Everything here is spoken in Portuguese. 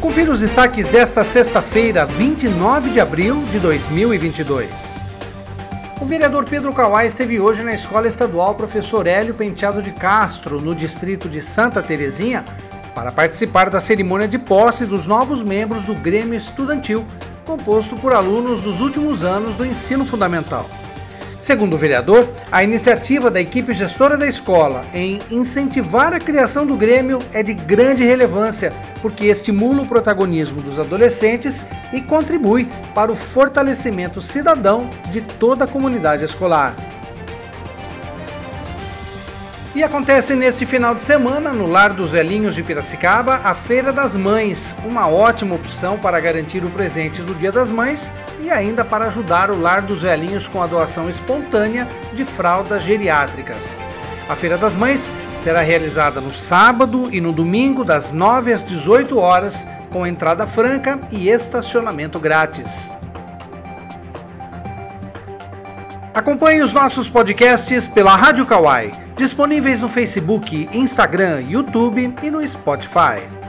Confira os destaques desta sexta-feira, 29 de abril de 2022. O vereador Pedro Kawai esteve hoje na Escola Estadual Professor Hélio Penteado de Castro, no distrito de Santa Terezinha, para participar da cerimônia de posse dos novos membros do Grêmio Estudantil, composto por alunos dos últimos anos do ensino fundamental. Segundo o vereador, a iniciativa da equipe gestora da escola em incentivar a criação do Grêmio é de grande relevância, porque estimula o protagonismo dos adolescentes e contribui para o fortalecimento cidadão de toda a comunidade escolar. E acontece neste final de semana, no Lar dos Velhinhos de Piracicaba, a Feira das Mães, uma ótima opção para garantir o presente do Dia das Mães e ainda para ajudar o Lar dos Velhinhos com a doação espontânea de fraldas geriátricas. A Feira das Mães será realizada no sábado e no domingo, das 9 às 18 horas, com entrada franca e estacionamento grátis. Acompanhe os nossos podcasts pela Rádio Kawai, disponíveis no Facebook, Instagram, YouTube e no Spotify.